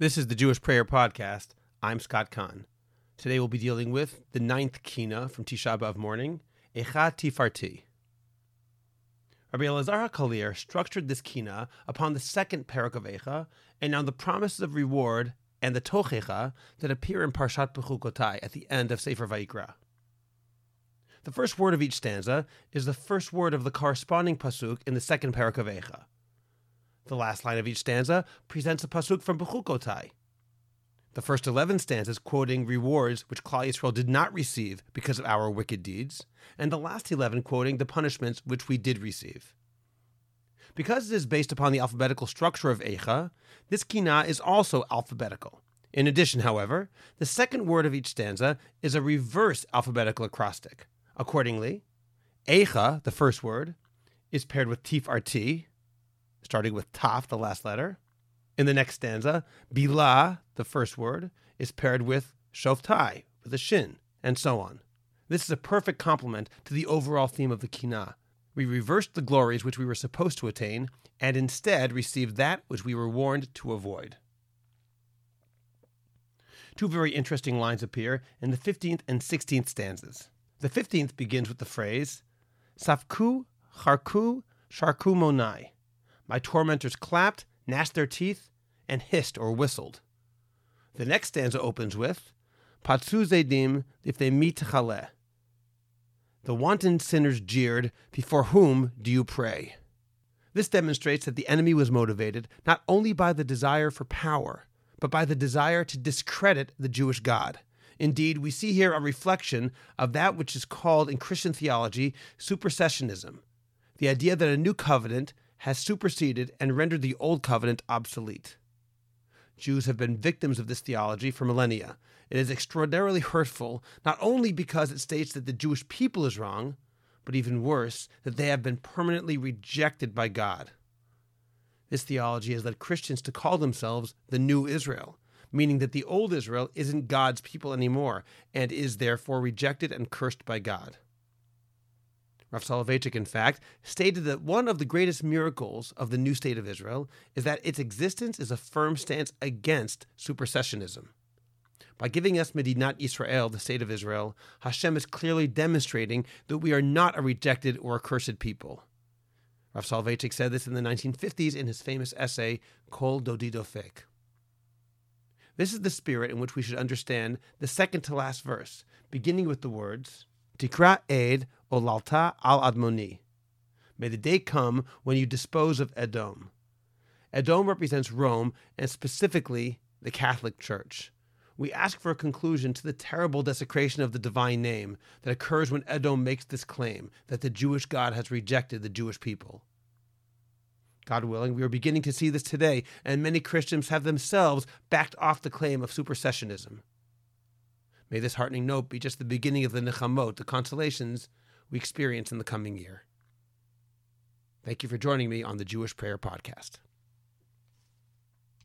This is the Jewish Prayer Podcast. I'm Scott Kahn. Today we'll be dealing with the ninth Kina from Tisha B'Av morning, Echa Tifarti. Rabbi Elazar HaKalir structured this Kina upon the second parak of Echa and on the promises of reward and the Tochecha that appear in Parshat Bechukotai at the end of Sefer Vayikra. The first word of each stanza is the first word of the corresponding pasuk in the second parak of Echa. The last line of each stanza presents a pasuk from Bechukotai. The first 11 stanzas quoting rewards which Klal Yisrael did not receive because of our wicked deeds, and the last 11 quoting the punishments which we did receive. Because it is based upon the alphabetical structure of Eicha, this kina is also alphabetical. In addition, however, the second word of each stanza is a reverse alphabetical acrostic. Accordingly, Eicha, the first word, is paired with Tifarti, starting with Taf, the last letter. In the next stanza, Bila, the first word, is paired with Shoftai, with a shin, and so on. This is a perfect complement to the overall theme of the Kina. We reversed the glories which we were supposed to attain, and instead received that which we were warned to avoid. Two very interesting lines appear in the 15th and 16th stanzas. The 15th begins with the phrase, Safku, Charku, Sharku Monai. My tormentors clapped, gnashed their teeth, and hissed or whistled. The next stanza opens with Patsu zedim if they meet chale. The wanton sinners jeered, Before whom do you pray? This demonstrates that the enemy was motivated not only by the desire for power, but by the desire to discredit the Jewish God. Indeed, we see here a reflection of that which is called in Christian theology supersessionism, the idea that a new covenant has superseded and rendered the old covenant obsolete. Jews have been victims of this theology for millennia. It is extraordinarily hurtful, not only because it states that the Jewish people is wrong, but even worse, that they have been permanently rejected by God. This theology has led Christians to call themselves the New Israel, meaning that the old Israel isn't God's people anymore and is therefore rejected and cursed by God. Rav Soloveitchik, in fact, stated that one of the greatest miracles of the new state of Israel is that its existence is a firm stance against supersessionism. By giving us Medinat Israel, the state of Israel, Hashem is clearly demonstrating that we are not a rejected or accursed people. Rav Soloveitchik said this in the 1950s in his famous essay, Kol Dodi Dofek. This is the spirit in which we should understand the second to last verse, beginning with the words, Tikra Ed Olalta al Admoni. May the day come when you dispose of Edom. Edom represents Rome and specifically the Catholic Church. We ask for a conclusion to the terrible desecration of the divine name that occurs when Edom makes this claim that the Jewish God has rejected the Jewish people. God willing, we are beginning to see this today, and many Christians have themselves backed off the claim of supersessionism. May this heartening note be just the beginning of the nechamot, the consolations we experience in the coming year. Thank you for joining me on the Jewish Prayer Podcast.